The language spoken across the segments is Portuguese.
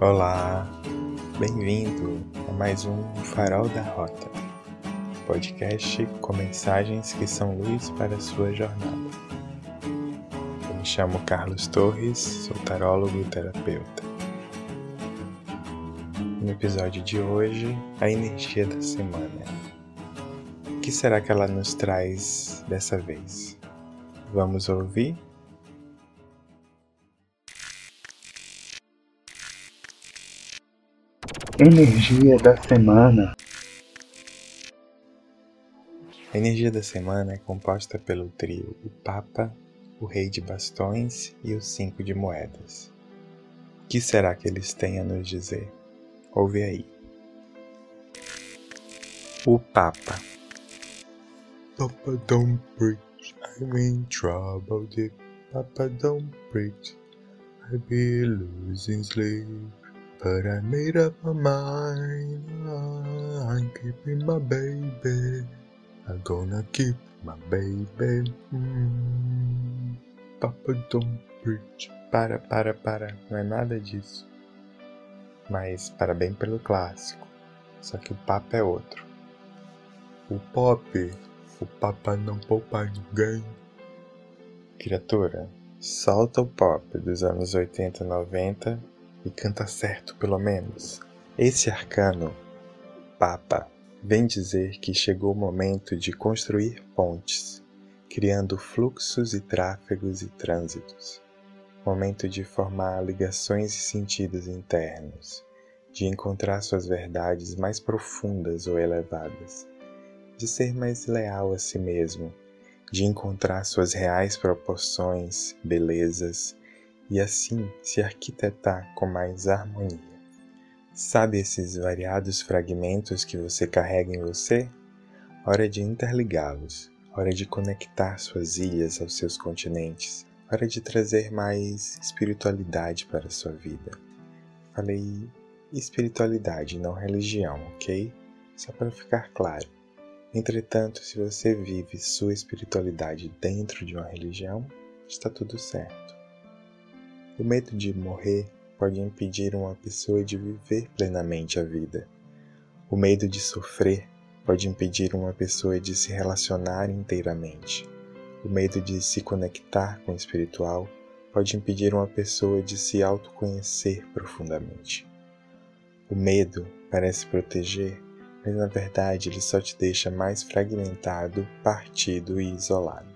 Olá, bem-vindo a mais um Farol da Rota, podcast com mensagens que são luz para a sua jornada. Eu me chamo Carlos Torres, sou tarólogo e terapeuta. No episódio de hoje, a energia da semana. O que será que ela nos traz dessa vez? Vamos ouvir? Energia da semana. A energia da semana é composta pelo trio o Papa, o Rei de Bastões e o Cinco de Moedas. O que será que eles têm a nos dizer? Ouve aí. O Papa. Papa don't preach, I'm in trouble deep. Papa don't preach, I be losing sleep. But I made up my mind. I'm keeping my baby. I'm gonna keep my baby. Mm. Papa don't preach. Para, para, para. Não é nada disso. Mas parabéns pelo clássico. Só que o Papa é outro. O pop. O Papa não poupa ninguém. Criatura, solta o pop dos anos 80 e 90 e canta certo, pelo menos. Esse arcano, Papa, vem dizer que chegou o momento de construir pontes, criando fluxos e tráfegos e trânsitos. Momento de formar ligações e sentidos internos, de encontrar suas verdades mais profundas ou elevadas, de ser mais leal a si mesmo, de encontrar suas reais proporções, belezas e assim se arquitetar com mais harmonia. Sabe esses variados fragmentos que você carrega em você? Hora de interligá-los, hora de conectar suas ilhas aos seus continentes, hora de trazer mais espiritualidade para a sua vida. Falei espiritualidade, não religião, ok? Só para ficar claro. Entretanto, se você vive sua espiritualidade dentro de uma religião, está tudo certo. O medo de morrer pode impedir uma pessoa de viver plenamente a vida. O medo de sofrer pode impedir uma pessoa de se relacionar inteiramente. O medo de se conectar com o espiritual pode impedir uma pessoa de se autoconhecer profundamente. O medo parece proteger, mas na verdade ele só te deixa mais fragmentado, partido e isolado.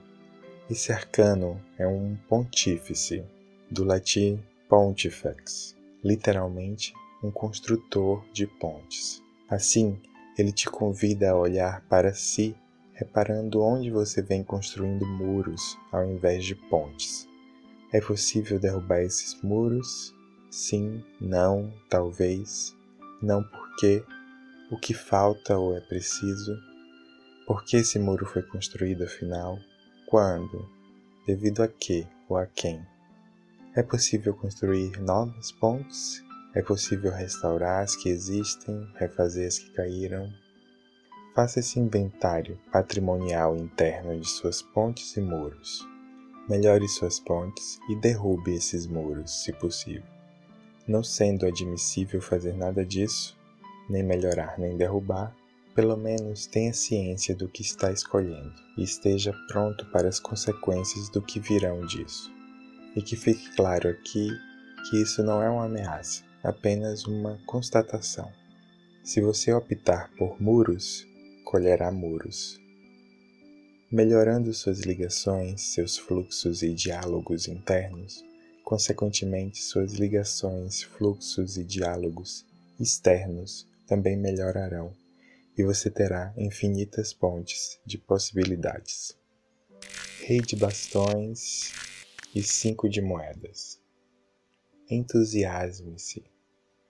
Esse arcano é um pontífice, do latim pontifex, literalmente um construtor de pontes. Assim, ele te convida a olhar para si, reparando onde você vem construindo muros ao invés de pontes. É possível derrubar esses muros? Sim, não, talvez. Não porque o que falta ou é preciso? Por que esse muro foi construído afinal? Quando? Devido a quê ou a quem? É possível construir novas pontes? É possível restaurar as que existem, refazer as que caíram? Faça esse inventário patrimonial interno de suas pontes e muros. Melhore suas pontes e derrube esses muros, se possível. Não sendo admissível fazer nada disso, nem melhorar nem derrubar, pelo menos tenha ciência do que está escolhendo e esteja pronto para as consequências do que virão disso. E que fique claro aqui que isso não é uma ameaça, apenas uma constatação. Se você optar por muros, colherá muros. Melhorando suas ligações, seus fluxos e diálogos internos, consequentemente, suas ligações, fluxos e diálogos externos também melhorarão e você terá infinitas pontes de possibilidades. Rei de bastões, e cinco de moedas. Entusiasme-se.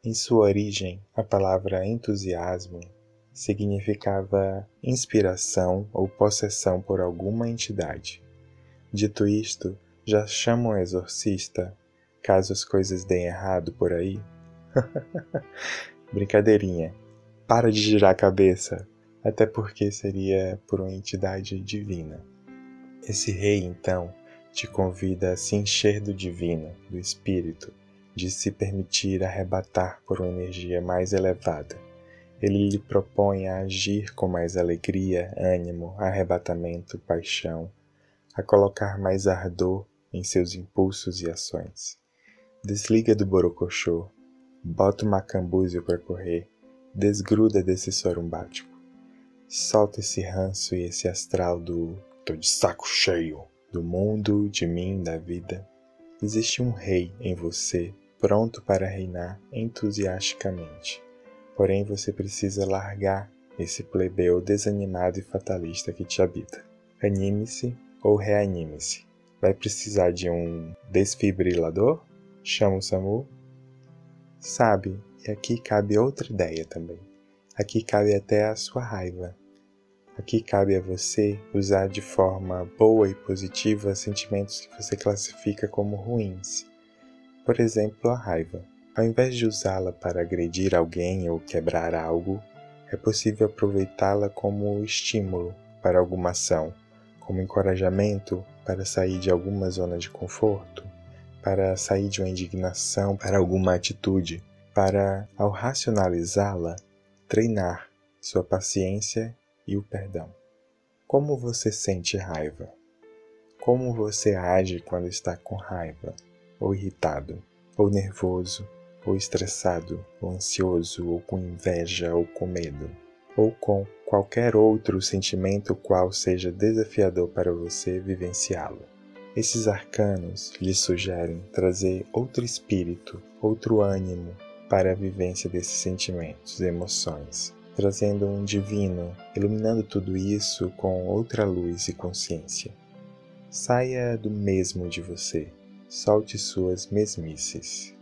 Em sua origem, a palavra entusiasmo significava inspiração ou possessão por alguma entidade. Dito isto, já chamam exorcista caso as coisas deem errado por aí? Brincadeirinha. Para de girar a cabeça, até porque seria por uma entidade divina. Esse rei, então, te convida a se encher do divino, do espírito, de se permitir arrebatar por uma energia mais elevada. Ele lhe propõe a agir com mais alegria, ânimo, arrebatamento, paixão, a colocar mais ardor em seus impulsos e ações. Desliga do borocochô, bota o macambúzio para correr, desgruda desse sorumbático. Solta esse ranço e esse astral do tô de saco cheio do mundo, de mim, da vida. Existe um rei em você, pronto para reinar entusiasticamente. Porém, você precisa largar esse plebeu desanimado e fatalista que te habita. Anime-se ou reanime-se. Vai precisar de um desfibrilador? Chama o SAMU? Sabe, e aqui cabe outra ideia também. Aqui cabe até a sua raiva. Aqui cabe a você usar de forma boa e positiva sentimentos que você classifica como ruins. Por exemplo, a raiva. Ao invés de usá-la para agredir alguém ou quebrar algo, é possível aproveitá-la como estímulo para alguma ação, como encorajamento para sair de alguma zona de conforto, para sair de uma indignação para alguma atitude, para, ao racionalizá-la, treinar sua paciência e o perdão. Como você sente raiva? Como você age quando está com raiva, ou irritado, ou nervoso, ou estressado, ou ansioso, ou com inveja, ou com medo, ou com qualquer outro sentimento qual seja desafiador para você vivenciá-lo? Esses arcanos lhe sugerem trazer outro espírito, outro ânimo para a vivência desses sentimentos e emoções, trazendo um divino, iluminando tudo isso com outra luz e consciência. Saia do mesmo de você, solte suas mesmices.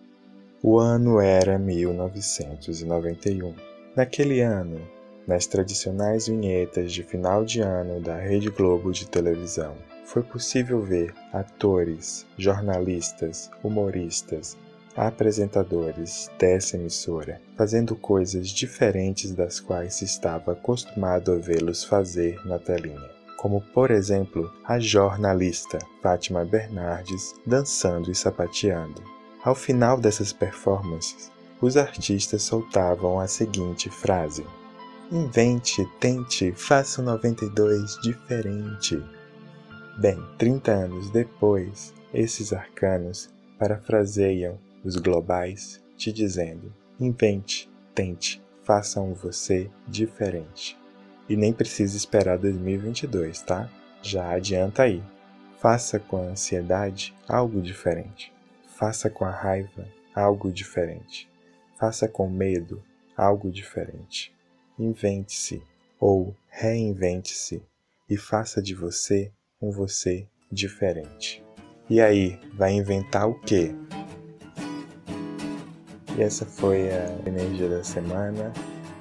O ano era 1991. Naquele ano, nas tradicionais vinhetas de final de ano da Rede Globo de televisão, foi possível ver atores, jornalistas, humoristas, apresentadores dessa emissora fazendo coisas diferentes das quais estava acostumado a vê-los fazer na telinha. Como, por exemplo, a jornalista Fátima Bernardes dançando e sapateando. Ao final dessas performances, os artistas soltavam a seguinte frase: Invente, tente, faça o 92 diferente. Bem, 30 anos depois, esses arcanos parafraseiam os globais te dizendo: invente, tente, faça um você diferente. E nem precisa esperar 2022, tá? Já adianta aí. Faça com a ansiedade algo diferente. Faça com a raiva algo diferente. Faça com medo algo diferente. Invente-se ou reinvente-se e faça de você um você diferente. E aí, vai inventar o quê? E essa foi a energia da semana.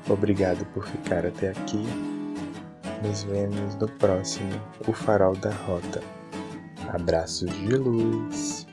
Obrigado por ficar até aqui. Nos vemos no próximo O Farol da Rota. Abraços de luz.